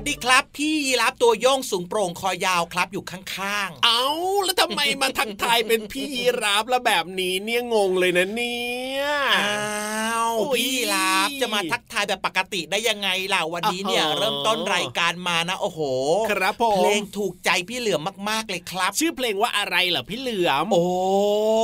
วัสดีครับ พี่ รับตัวโยงสูงโปร่งคอยาวครับอยู่ข้างเอาแล้วทำไมมาทักทายเป็นพี่ยีราฟแล้วแบบนี้เนี่ยงงเลยนะเนี่ยๆอ้าวโอ้ยพี่ยีรับจะมาทักทายแบบปกติได้ยังไงล่ะวันนี้เนี่ยอ๋อเริ่มต้นรายการมานะโอ้โห ครับผเพลมงถูกใจพี่เหลือมมากๆเลยครับ ชื่อเพลงว่าอะไรเหรอพี่เหลือมโอ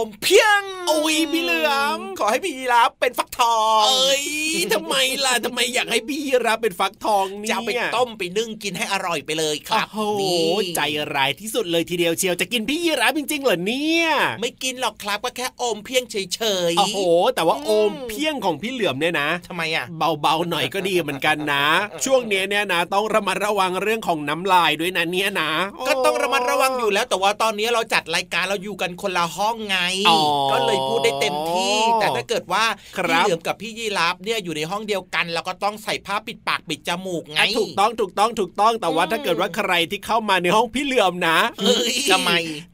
มเพียงโอ้ยพี่เหลือมขอให้พี่ยีรับเป็นฟักทองเอ้ยทำไมล่ะทำไมอยากให้พี่ยีราฟเป็นฟักทองเนี่ยจะเอาไปต้มไปนึ่งกินให้อร่อยไปเลยครับโอ้โหนี่ใจร้ายที่สุดเลยทีเดียวเชียวจะกินพี่ยีราฟจริงๆเหรอเนี่ยไม่กินหรอกครับก็แค่อมเพียงเฉยๆโอ้โห แต่ว่าอืมโอมเพียงของพี่เหลือมเนี่ยนะทำไมอะเบาๆหน่อยก็ดีเหมือนกันนะ ช่วงเนี้ยเนี่ยนะ ต้องระมัดระวังเรื่องของน้ำลายด้วยนะเนี่ยนะ ก็ต้องระมัดระวังอยู่แล้วแต่ว่าตอนนี้เราจัดรายการเราอยู่กันคนละห้องไงอ๋อก็เลยพูดได้เต็มที่ แต่ถ้าเกิดว่าครับพี่เหลือมกับพี่ยีราฟเนี่ยอยู่ในห้องเดียวกัน เราก็ต้องใส่ผ้าปิดปากปิดจมูกไงอะถูกต้องถูกต้องถูกต้องแต่ว่าอืมถ้าเกิดว่าใครที่เข้ามาในห้องพี่เหลือมนะเอ้ยทำไม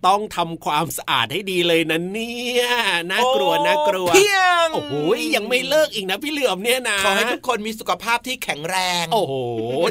ต้องทำความสะอาดให้ดีเลยนะเนี่ยน่ากลัวน่ากลัวเพียงโอ้โหยังไม่เลิกอีกนะพี่เหลือมเนี่ยนะขอให้ทุกคนมีสุขภาพที่แข็งแรง โอ้โห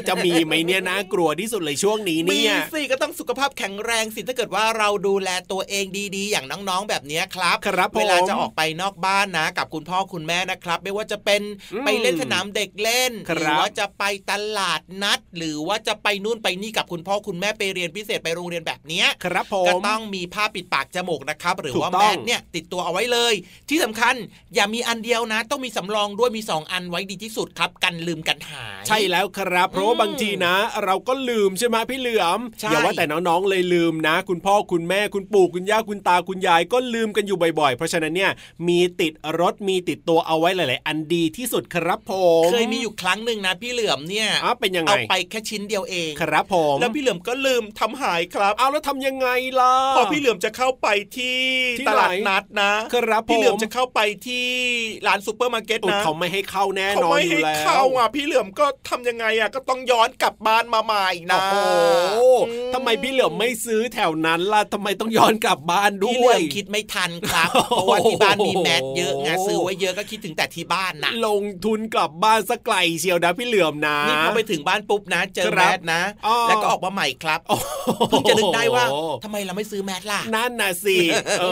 จะมีไหมเนี่ยน่ากลัวที่สุดเลยช่วงนี้มีเนี่ยสิก็ต้องสุขภาพแข็งแรงสิถ้าเกิดว่าเราดูแลตัวเองดีๆ อย่างน้องๆแบบนี้ครับครับผมเวลาจะออกไปนอกบ้านนะ กับคุณพ่อคุณแม่นะครับ ไม่ว่าจะเป็นอืมไปเล่นสนามเด็กเล่นครับหรือว่าจะไปตลาดนัด หรือว่าจะไปนู่นไปนี่กับคุณพ่อคุณแม่ไปเรียนพิเศษไปโรงเรียนแบบเนี้ยครับผก็มต้องมีผ้าปิดปากจมูกนะครับ หรือถูกว่าต้องแมสเนี่ยติดตัวเอาไว้เลย ที่สำคัญอย่ามีอันเดียวนะ ต้องมีสำรองด้วยมีสองอันไว้ดีที่สุดครับ กันลืมกันหาย ใช่แล้วครับ เพราะว่าบางทีนะ เราก็ลืมใช่ไหมพี่เหลือมใช่อย่าว่าแต่น้องๆเลยลืมนะ คุณพ่อคุณแม่คุณปู่คุณย่าคุณตาคุณยายก็ลืมกันอยู่บ่อยๆ เพราะฉะนั้นเนี่ยมีติดรถมีติดตัวเอาไว้หลาย ๆ อันดีที่สุดครับผมเคยมีอยู่ครั้งหนึ่งนะพี่เหลือมเนี่ยอ๋อเป็นยังไงเอาไปแค่ชิ้นเดียวเองครับผมแล้วพี่เหลือมก็ลืมทำหายครับเอาแล้วทำยังไงล่ะพอพี่เหลือมจะเข้าไปที่ที่ตลาดไหนนัดนะครับผมพี่เหลือมจะเข้าไปที่ร้านซูเปอร์มาร์เก็ตอุ๊ยนะเขาไม่ให้เข้าแน่เขานอนไม่อยู่ให้แล้วเข้าอะพี่เหลือมก็ทำยังไงอะก็ต้องย้อนกลับบ้านมาใหม่นะโอ้โหทำไมพี่เหลือมไม่ซื้อแถวนั้นล่ะทำไมต้องย้อนกลับบ้านด้วยพี่เหลือมคิดไม่ทันครับเพราะว่าที่บ้านมีแมสเยอะไงซื้อไว้เยอะก็คิดถึงแต่ที่บ้านนะลงทุนกลับบ้านซะไกลเชียวนะพี่เหลือมนะนี่พอไปถึงบ้านปุ๊บนะเจอครับแมสนะอ๋อแล้วก็ออกมาใหม่ครับเพิ่งจะนึกได้ว่าทำไมเราไม่ซื้อแมสล่ะนั่นน่ะสิเอ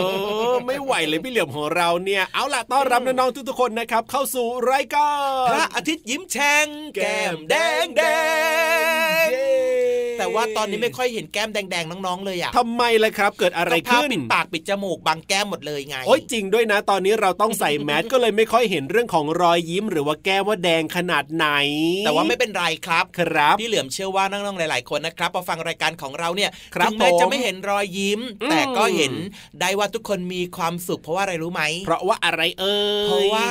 อไม่ไหวเลยพี่เหลือมของเราเนี่ย เอาล่ะต้อนรับน้องๆทุกๆคนนะครับ เข้าสู่รายการพระอาทิตย์ยิ้มแฉ่งแก้มแดงแดงเย้ แต่ว่าตอนนี้ไม่ค่อยเห็นแก้มแดงๆน้องๆเลยอะทำไมล่ะครับ เกิดอะไรก็ผ้าขึ้นปิดปากปิดจมูกบังแก้มหมดเลยไงโอ้ยจริงด้วยนะ ตอนนี้เราต้องใส่แมสก็เลยไม่ค่อยเห็นเรื่องของรอยยิ้ม หรือว่าแก้มว่าแดงขนาดไหน แต่ว่าไม่เป็นไรครับครับพี่เหลือมเชื่อว่าน้องๆหลาย ๆ คนนะครับพอฟังรายการของเราเนี่ยครับถึงแม้ผมจะไม่เห็นรอยยิ้มอืมแต่ก็เห็นได้ว่าทุกคนมีความสุขเพราะว่าอะไรรู้ไหมเพราะว่าอะไรเอ่ยเพราะว่า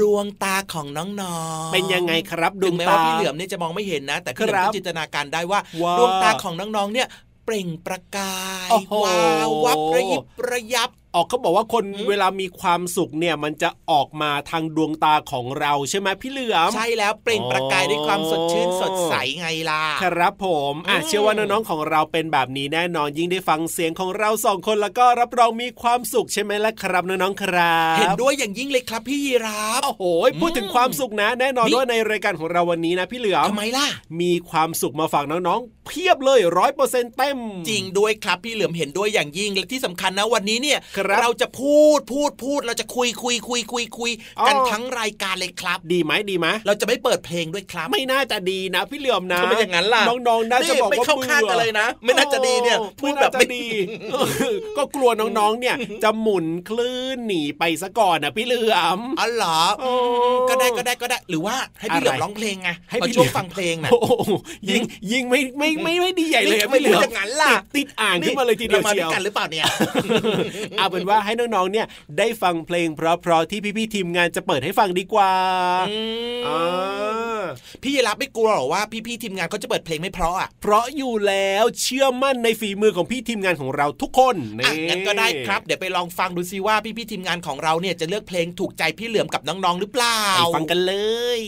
ดวงตาของน้องๆ เป็นยังไงครับดถึวงงแม้ตาว่าพี่เหลือมเนี่ยจะมองไม่เห็นนะ แต่พี่เหลือมครับก็จินตนาการได้ว่าว่าดวงตาของน้องๆเนี่ยเปล่งประกายโอ้โหวาววับระยิบระยับ ออกเขาบอกว่าคนอืมเวลามีความสุขเนี่ยมันจะออกมาทางดวงตาของเราใช่ไหมพี่เหลือมใช่แล้วเปล่งประกายด้วยความสดชื่นสดใสไงล่ะครับผมอะอืมเชื่อว่าน้องๆของเราเป็นแบบนี้แน่นอนยิ่งได้ฟังเสียงของเราสองคนแล้วก็รับรองมีความสุขใช่ไหมล่ะครับน้องๆครับ เห็นด้วยอย่างยิ่งเลยครับพี่ยีราฟโอ้โหพูดถึงความสุขนะ แน่นอนนี่ว่าในรายการของเราวันนี้นะพี่เหลือมทำไมล่ะ มีความสุขมาฝากน้องๆเพียบเลยร้อยเปอร์เซ็นต์เต็ม จริงด้วยครับพี่เหลือมเห็นด้วยอย่างยิ่งและที่สำคัญนะวันนี้เนี่ยครับ เราจะพูดพูดพูดเราจะคุยคุยคุยคุยคุยอ๋อกันทั้งรายการเลยครับ ดีไหมดีไหมเราจะไม่เปิดเพลงด้วยครับ ไม่น่าจะดีนะพี่เหลือมนะทำไมอย่างนั้นล่ะน้องๆน่าจะบอกไม่ว่าเข้าข้างกันเลยนะ ไม่น่าจะดีเนี่ยโอ้พูดแบบไม่น่าไม่จะดีเออก็กลัวน้องๆเนี่ยจะหมุนคลื่นหนีไปซะก่อนนะพี่เหลือมอ๋อเหรอโอ้ก็ได้ก็ได้ก็ได้หรือว่าให้พี่เหลือมอะไรร้องเพลงไงให้พอพี่ช่วงเหลือมฟังเพลงน่ะโอ้โหยิงยิงไม่ไม่ไม่ไม่ดีใหญ่เลยอะไม่พี่เหลือพูดมอย่างนั้นล่ะติดติดอ่างขึ้นมาเลยทีเดียวรามาเชีด้ยววยกันหรือเปล่าเนี่ยเอาเป็นว่าให้น้องๆเนี่ยได้ฟังเพลงเพราะๆที่พี่ๆทีมงานจะเปิดให้ฟังดีกว่าอืมอ่าพี่ยีรับไม่กลัวหรอว่าพี่ๆทีมงานเขาจะเปิดเพลงไม่เพราะอะเพราะอยู่แล้วเชื่อมั่นในฝีมือของพี่ทีมงานของเราทุกคนอะงั้นก็ได้ครับ เดี๋ยวไปลองฟังดูซิว่าพี่ๆทีมงานของเราเนี่ยจะเลือกเพลงถูกใจพี่เหลือมกับน้องๆหรือเปล่าไปฟังกันเลย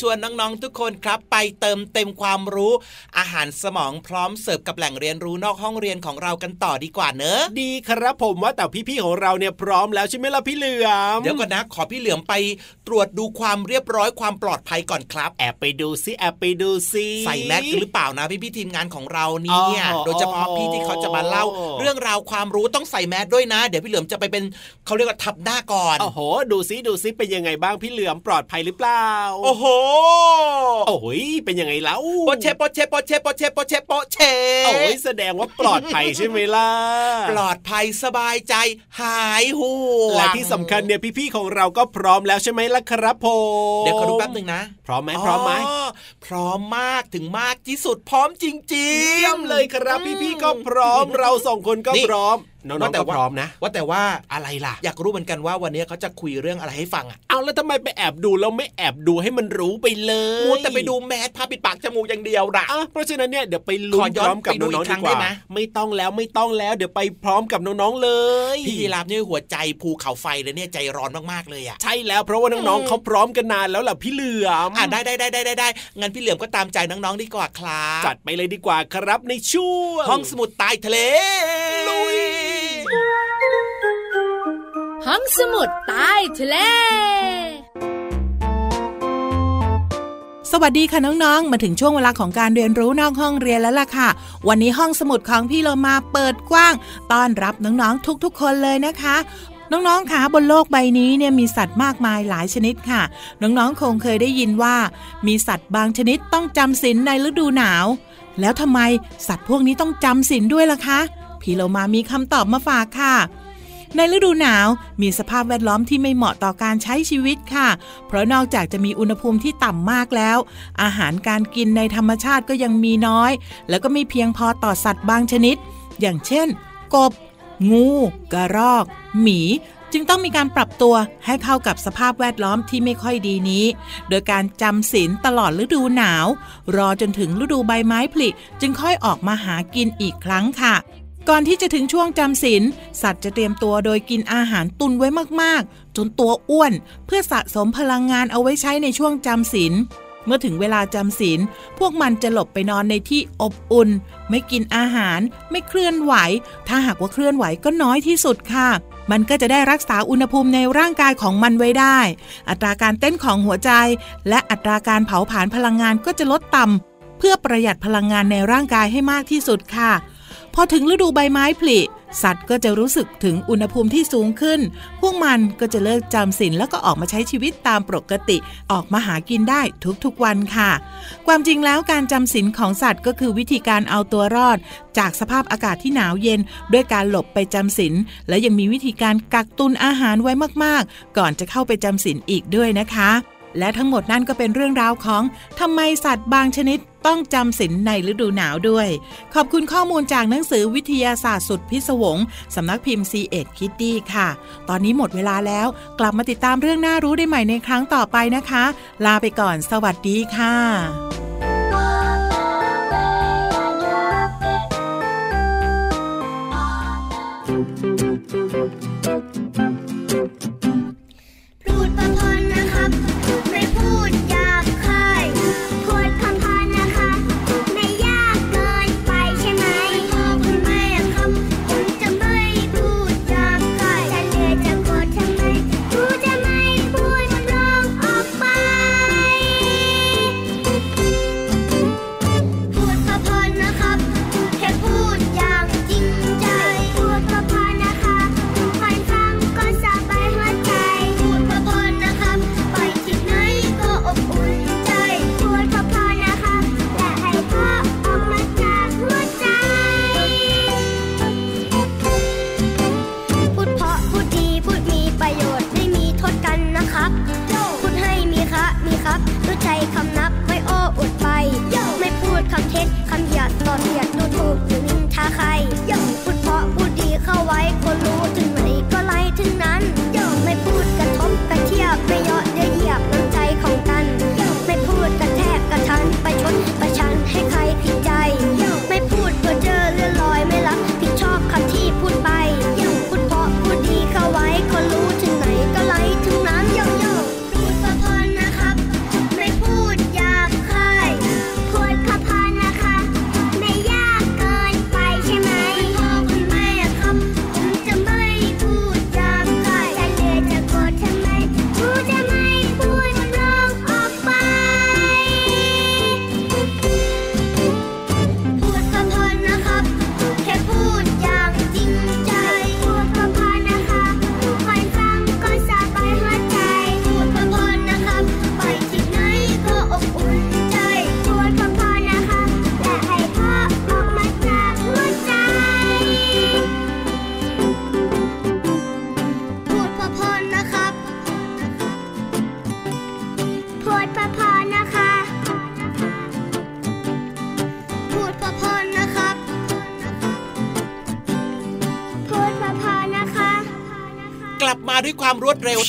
ชวนน้องๆทุกคนครับ ไปเติมเต็มความรู้ อาหารสมองพร้อมเสิร์ฟกับแหล่งเรียนรู้นอกห้องเรียนของเรากันต่อดีกว่าเนอะดีครับผมว่าแต่พี่ๆของเราเนี่ยพร้อมแล้วใช่ไหมล่ะพี่เหลือมเดี๋ยวก่อนนะขอพี่เหลือมไปตรวจดูความเรียบร้อยความปลอดภัยก่อนครับ แอบไปดูซิแอบไปดูซิใส่แมสกันหรือเปล่านะพี่พี่ๆทีมงานของเราเนี่ยอ๋อโดยเฉพาะพี่ที่เขาจะมาเล่า เรื่องราวความรู้ต้องใส่แมสด้วยนะ เดี๋ยวพี่เหลือมจะไปเป็นเขาเรียกว่าทับหน้าก่อนโอ้โห ดูซิดูซิเป็นยังไงบ้างพี่เหลือมปลอดภัยหรือเปล่า โอ้โห โอ้ยเป็นยังไงแล้วโปเชโปเชโปเชโปเชโปเชโปเชโอ้ยแสดงว่าปลอดภัยใช่ไหมล่ะ ปลอดภัยสบายใจหายห่วงและที่สำคัญเนี่ยพี่ๆของเราก็พร้อมแล้วใช่ไหมล่ะครับผมเดี๋ยวขอดูแป๊บหนึ่งนะ พร้อมไหมพร้อมไหมพร้อมมากถึงมากที่สุดพร้อมจริงๆเยี่ยมเลยครับพี่ๆก็พร้อมเราสองคนก็นี่พร้อม น้องๆก็พร้อมนะ ว่าแต่ว่าอะไรล่ะ อยากรู้เหมือนกันว่าวันนี้เขาจะคุยเรื่องอะไรให้ฟังอะเอาแล้วทำไมไปแอบดูแล้วไม่แอบดูให้มันรู้ไปเลยมัวแต่ไปดูแมสผ้าปิดปากจมูกอย่างเดียวนะอะเพราะฉะนั้นเนี่ยเดี๋ยวไปลุ้ขนอย้พอนร้อมกับไปดูน้องอีกๆครั้ดีงกว่าได้ไหมไม่ต้องแล้วไม่ต้องแล้วเดี๋ยวไปพร้อมกับน้องๆเลยพี่ยีราฟนี่หัวใจภูเขาไฟเลยเนี่ยใจร้อนมากๆเลยอะใช่แล้วเพราะว่าน้องๆเขาพร้อมกันนานแล้วล่ะพี่เหลือมอะได้ได้ได้ได้ได้ได้งั้นพี่เหลือมก็ตามใจน้องๆดีกว่าครับจัดไปเลยดีกว่าครับในช่วงห้องสมุดใต้ทะเลลุย ห้องสมุดใต้ทะเลสวัสดีค่ะน้องๆ มาถึงช่วงเวลาของการเรียนรู้นอกห้องเรียนแล้วล่ะค่ะ วันนี้ห้องสมุดของพี่เรามาเปิดกว้าง ต้อนรับน้องๆ ทุกๆ คนเลยนะคะน้องๆคะบนโลกใบนี้เนี่ยมีสัตว์มากมายหลายชนิดค่ะ น้องๆ คงเคยได้ยินว่า มีสัตว์บางชนิดต้องจำศีลในฤดูหนาว แล้วทำไมสัตว์พวกนี้ต้องจำศีลด้วยล่ะคะ พี่เรามามีคำตอบมาฝากค่ะ ในฤดูหนาวมีสภาพแวดล้อมที่ไม่เหมาะต่อการใช้ชีวิตค่ะ เพราะนอกจากจะมีอุณหภูมิที่ต่ำมากแล้ว อาหารการกินในธรรมชาติก็ยังมีน้อย แล้วก็ไม่เพียงพอต่อสัตว์บางชนิด อย่างเช่น กบ งู กระรอก หมีจึงต้องมีการปรับตัวให้เข้ากับสภาพแวดล้อมที่ไม่ค่อยดีนี้ โดยการจำศีลตลอดฤดูหนาว รอจนถึงฤดูใบไม้ผลิจึงค่อยออกมาหากินอีกครั้งค่ะ ก่อนที่จะถึงช่วงจำศีลสัตว์จะเตรียมตัวโดยกินอาหารตุนไว้มากๆ จนตัวอ้วน เพื่อสะสมพลังงานเอาไว้ใช้ในช่วงจำศีลเมื่อถึงเวลาจำศีลพวกมันจะหลบไปนอนในที่อบอุ่น ไม่กินอาหาร ไม่เคลื่อนไหว ถ้าหากว่าเคลื่อนไหวก็น้อยที่สุดค่ะ มันก็จะได้รักษาอุณหภูมิในร่างกายของมันไว้ได้ อัตราการเต้นของหัวใจ และอัตราการเผาผลาญพลังงานก็จะลดต่ำเพื่อประหยัดพลังงานในร่างกายให้มากที่สุดค่ะ พอถึงฤดูใบไม้ผลิ สัตว์ก็จะรู้สึกถึงอุณหภูมิที่สูงขึ้น พวกมันก็จะเลิกจำศีลแล้วก็ออกมาใช้ชีวิตตามปกติ ออกมาหากินได้ทุกๆวันค่ะ ความจริงแล้วการจำศีลของสัตว์ก็คือวิธีการเอาตัวรอด จากสภาพอากาศที่หนาวเย็น ด้วยการหลบไปจำศีลและยังมีวิธีการกักตุนอาหารไว้มากๆ ก่อนจะเข้าไปจำศีลอีกด้วยนะคะ และทั้งหมดนั่นก็เป็นเรื่องราวของทำไมสัตว์บางชนิดต้องจำศีลในฤดูหนาวด้วย ขอบคุณข้อมูลจากหนังสือวิทยาศาสตร์สุดพิศวงสำนักพิมพ์ c ีเอ็ดคิตตี้ค่ะ ตอนนี้หมดเวลาแล้ว กลับมาติดตามเรื่องน่ารู้ได้ใหม่ในครั้งต่อไปนะคะ ลาไปก่อน สวัสดีค่ะ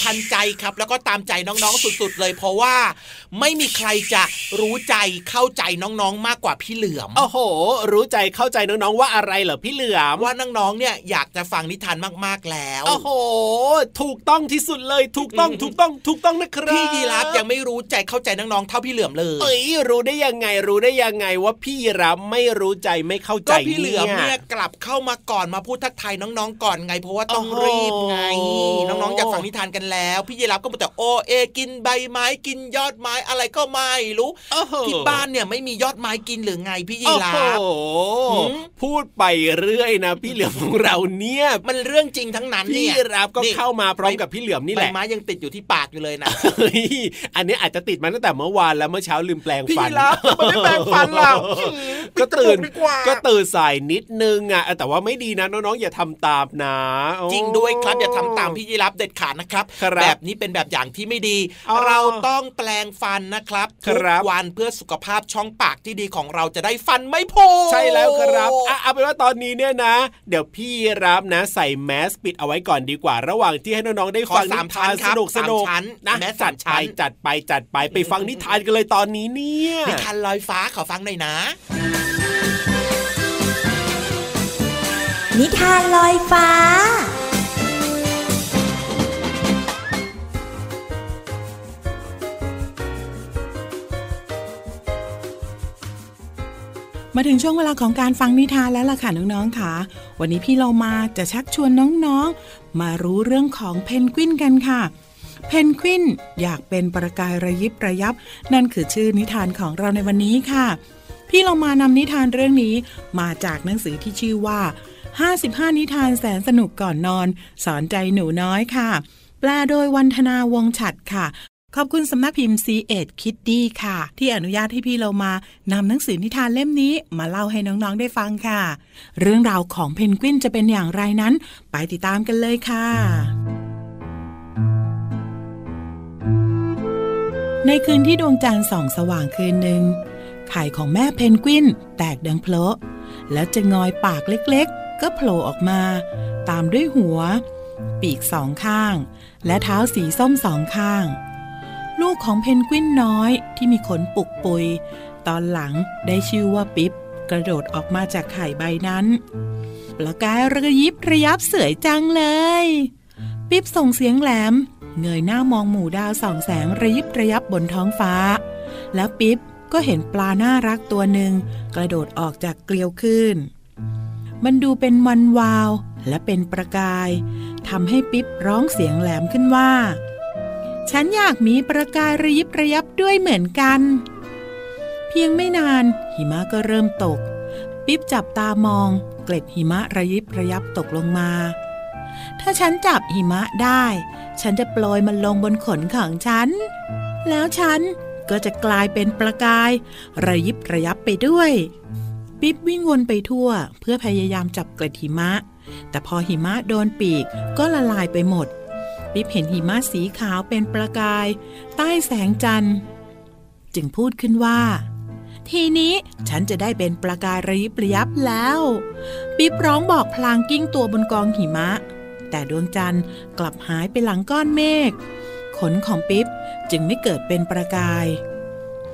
ค วามรวดเร็วทันใจครับ แล้วก็ตามใจน้องๆสุดๆเลย เพราะว่าไม่มีใครจะรู้ใจเข้าใจน้องๆมากกว่าพี่เหลือมโอ้โห รู้ใจเข้าใจน้องๆว่าอะไรเหรอพี่เหลือมว่าน้องๆเนี่ยอยากจะฟังนิทานมากๆแล้วโอ้โห ถูกต้องที่สุดเลย ถูกต้องถูกต้องถูกต้องนะครับพี่ยีรับยังไม่รู้ใจเข้าใจน้องๆเท่าพี่เหลือมเลยเอ้ยรู้ได้ยังไงรู้ได้ยังไงว่าพี่ยีรับไม่รู้ใจไม่เข้าใจก็พี่เหลือมเนี่ยกลับเข้ามาก่อนมาพูดทักทายน้องๆ ก่อนไง เพราะว่าต้องรีบไง น้องๆอยากฟังนิทานกันแล้ว พี่ยีรับก็มาแต่โอเอกินใบไม้กินยอดไม้อะไรก็ไม่รู้โอ้โหที่บ้านเนี่ยไม่มียอดไม้กินหรือไงพี่ยีโอ้ราโหฟหืมพูดไปเรื่อยนะ พี่เหลือมของเราเนี่ยมันเรื่องจริงทั้งนั้นพี่เนี่ยรับก็นี่เข้ามาพร้อมกับพี่เหลือมนี่แหใบละไม้ยังติดอยู่ที่ปากอยู่เลยนะเฮ้ยอันนี้อาจจะติดมาตั้งแต่เมื่อวานแล้วเมื่อเช้าลืมแปลงพี่ฟันยีรับทำไมไม่แปรงฟันล่ะก็ตื่นปิดจมูกดีกว่าก็ตื่นสายนิดนึงอะแต่ว่าไม่ดีนะน้องๆอย่าทำตามนะโอ้จริงด้วยครับอย่าทำตามพี่ยีรับเด็ดขาดนะครับครับแบบนี้เป็นแบบอย่างที่ไม่ดีอ๋อเราต้องแปลงฟันนะครับคทุกรับวันเพื่อสุขภาพช่องปากที่ดีของเราจะได้ฟันไม่ผุใช่แล้วครับอะเอาเป็นว่าตอนนี้เนี่ยนะ เดี๋ยวพี่รับนะ ใส่แมสปิดเอาไว้ก่อนดีกว่า ระหว่างที่ให้น้องๆได้ขอฟังสานิมทานชั้นครับสนุกสสามนุกชั้นนะแมสจัสาดมไปชั้นจัดไปจัดไปไปฟังนิทานกันเลยตอนนี้เนี่ยนิทานลอยฟ้าขอฟังหน่อยนะ นิทานลอยฟ้า มาถึงช่วงเวลาของการฟังนิทานแล้วล่ะค่ะน้องๆค่ะ วันนี้พี่เรามาจะชักชวนน้องๆ มารู้เรื่องของเพนกวินกันค่ะ เพนกวินอยากเป็นประกายระยิบระยับ นั่นคือชื่อนิทานของเราในวันนี้ค่ะ พี่เรามานำนิทานเรื่องนี้มาจากหนังสือที่ชื่อว่า 55 นิทานแสนสนุกก่อนนอน สอนใจหนูน้อยค่ะ แปลโดยวันธนาวงฉัดค่ะ ขอบคุณสำนักพิมพ์ c ีเอ็ดคิดดีค่ะ ที่อนุญาตให้พี่เรามานำหนังสือนิทานเล่มนี้มาเล่าให้น้องๆได้ฟังค่ะ เรื่องราวของเพนกวินจะเป็นอย่างไรนั้น ไปติดตามกันเลยค่ะ ในคืนที่ดวงจันทร์ส่องสว่างคืนหนึ่งไข่ของแม่เพนกวินแตกดังเพลาะแล้วจะงอยปากเล็กๆ ก็โผล่ออกมา ตามด้วยหัว ปีกสองข้าง และเท้าสีส้มสองข้าง ลูกของเพนกวินน้อยที่มีขนปุกปุย ตอนหลังได้ชื่อว่าปิ๊บ กระโดดออกมาจากไข่ใบนั้นประกายระยิบระยับเสยจังเลย ปิ๊บส่งเสียงแหลม เงยหน้ามองหมู่ดาวส่องแสงระยิบระยับบนท้องฟ้า แล้วปิ๊บก็เห็นปลาน่ารักตัวหนึ่ง กระโดดออกจากเกลียวขึ้น มันดูเป็นมันวาวและเป็นประกายทำให้ปิ๊บร้องเสียงแหลมขึ้นว่า ฉันอยากมีประกายระยิบระยับด้วยเหมือนกัน เพียงไม่นานหิมะก็เริ่มตก ปิ๊บจับตามอง เกล็ดหิมะระยิบระยับตกลงมา ถ้าฉันจับหิมะได้ ฉันจะโปรยมันลงบนขนของฉัน แล้วฉันก็จะกลายเป็นประกาย ระยิบระยับไปด้วย ปิ๊บวิ่งวนไปทั่ว เพื่อพยายามจับเกล็ดหิมะ แต่พอหิมะโดนปีกก็ละลายไปหมด ปิ๊บเห็นหิมะสีขาวเป็นประกาย ใต้แสงจันทร์ จึงพูดขึ้นว่า ทีนี้ฉันจะได้เป็นประกายระยิบระยับแล้ว ปิ๊บร้องบอกพลางกิ้งตัวบนกองหิมะ แต่ดวงจันทร์กลับหายไปหลังก้อนเมฆขนของปิ๊บจึงไม่เกิดเป็นประกาย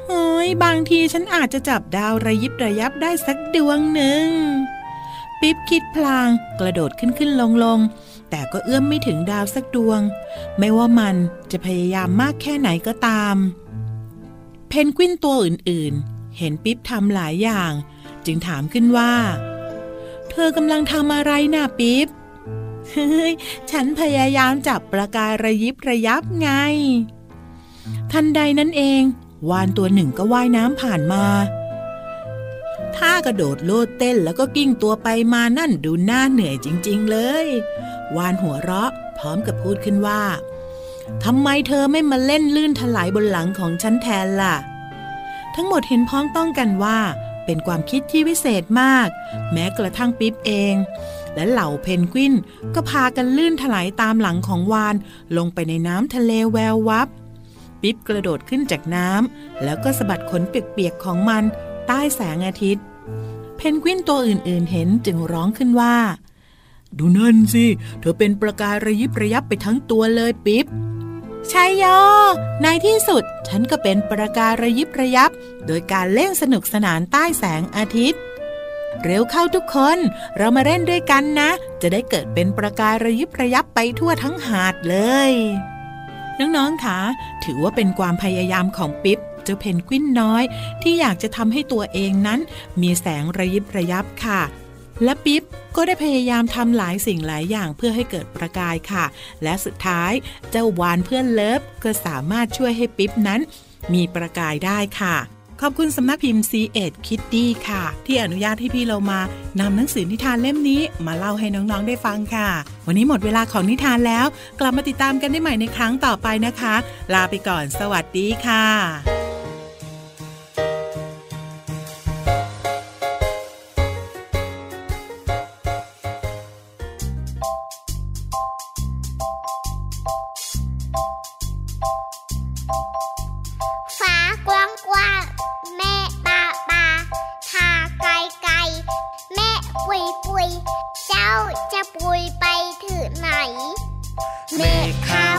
เฮ้ยบางทีฉันอาจจะจับดาวระยิบระยับได้สักดวงหนึ่งปิ๊บคิดพลางกระโดดขึ้นขึ้นลงลง แต่ก็เอื้อมไม่ถึงดาวสักดวง ไม่ว่ามันจะพยายามมากแค่ไหนก็ตาม เพนกวินตัวอื่นๆ เห็นปิ๊บทำหลายอย่าง จึงถามขึ้นว่า เธอกำลังทำอะไรน่ะปิ๊บเฮ้ยฉันพยายามจับประกายระยิบระยับไง ทันใดนั้นเอง วาฬตัวหนึ่งก็ว่ายน้ำผ่านมา ท่ากระโดดโลดเต้นแล้วก็กลิ้งตัวไปมานั่นดูน่าเหนื่อยจริง ๆ เลย วาฬหัวเราะ พร้อมกับพูดขึ้นว่าทำไมเธอไม่มาเล่นลื่นถลายบนหลังของฉันแทนล่ะ ทั้งหมดเห็นพ้องต้องกันว่า เป็นความคิดที่วิเศษมาก แม้กระทั่งปิ๊บเอง และเหล่าเพนกวินก็พากันลื่นถลายตามหลังของวานลงไปในน้ำทะเลแวววับ ปิ๊บกระโดดขึ้นจากน้ำแล้วก็สะบัดขนเปียกๆของมัน ใต้แสงอาทิตย์ เพนกวินตัวอื่นๆเห็นจึงร้องขึ้นว่า ดูนั่นสิ เธอเป็นประกายระยิบระยับไปทั้งตัวเลยปิ๊บชายโยในที่สุด ฉันก็เป็นประกายระยิบระยับ โดยการเล่นสนุกสนานใต้แสงอาทิตย์ เร็วเข้าทุกคน เรามาเล่นด้วยกันนะ จะได้เกิดเป็นประกายระยิบระยับไปทั่วทั้งหาดเลย น้องๆคะถือว่าเป็นความพยายามของปิ๊บ จ้าเพนกวินน้อย ที่อยากจะทำให้ตัวเองนั้น มีแสงระยิบระยับค่ะ และปิ๊บก็ได้พยายามทำหลายสิ่งหลายอย่างเพื่อให้เกิดประกายค่ะ และสุดท้ายเจ้าวาฬเพื่อน love ก็สามารถช่วยให้ปิ๊บนั้น มีประกายได้ค่ะขอบคุณสำนักพิมพ์ c ีเอ็ดคิตตี้ค่ะ ที่อนุญาตให้พี่เรามานำหนังสือนิทานเล่มนี้ มาเล่าให้น้องๆได้ฟังค่ะ วันนี้หมดเวลาของนิทานแล้ว กลับมาติดตามกันได้ใหม่ในครั้งต่อไปนะคะ ลาไปก่อนสวัสดีค่ะ ฟ้ากว้างกว้างแม่ปาปาทาไกลไกลแม่ปุยปุยเจ้าจะปุยไปถึงไหน เมฆขา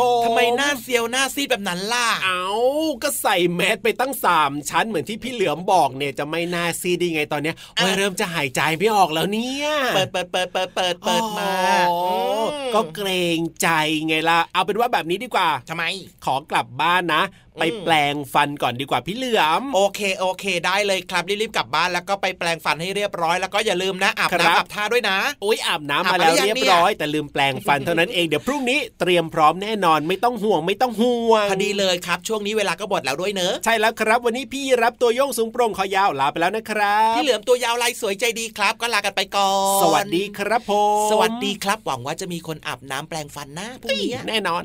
ผมทำไมหน้าเซียวหน้าซีดแบบนั้นล่ะ เอาก็ใส่แมสไปตั้งสามชั้นเหมือนที่พี่เหลือมบอกเนี่ยจะไม่น่าซีดได้ไงตอนเนี้ยโอ้ยอะเริ่มจะหายใจไม่ออกแล้วเนี่ยเปิดเปิดเปิดเปิดเปิดเปิดมาโอ้อืมก็เกรงใจไงล่ะเอาเป็นว่าแบบนี้ดีกว่าทำไม ขอกลับบ้านนะ ไปแปลงฟันก่อนดีกว่าพี่เหลือมโอเคโอเค ได้เลยครับรีบๆกลับบ้านแล้วก็ไปแปลงฟันให้เรียบร้อยแล้วก็อย่าลืมนะอาบครับน้ำอาบท่าด้วยนะโอ้ยอาบน้ำอาบมามาแล้วหรือยังเรียบเนี่ยร้อย แต่ลืมแปลงฟันเท่านั้นเองเดี๋ยวพรุ่งนี้เตรียมพร้อมแน่นอนไม่ต้องห่วงไม่ต้องห่วงพอดีเลยครับช่วงนี้เวลาก็บดแล้วด้วยเนอะใช่แล้วครับ วันนี้พี่รับตัวโยงสูงโปร่งคอยาวลาไปแล้วนะครับพี่เหลือมตัวยาวลายสวยใจดีครับ ก็ลากันไปก่อนสวัสดีครับผมสวัสดีครับหวังว่าจะมีคนอาบน้ำแปลงฟันนะพรุ่งนี้แน่นอน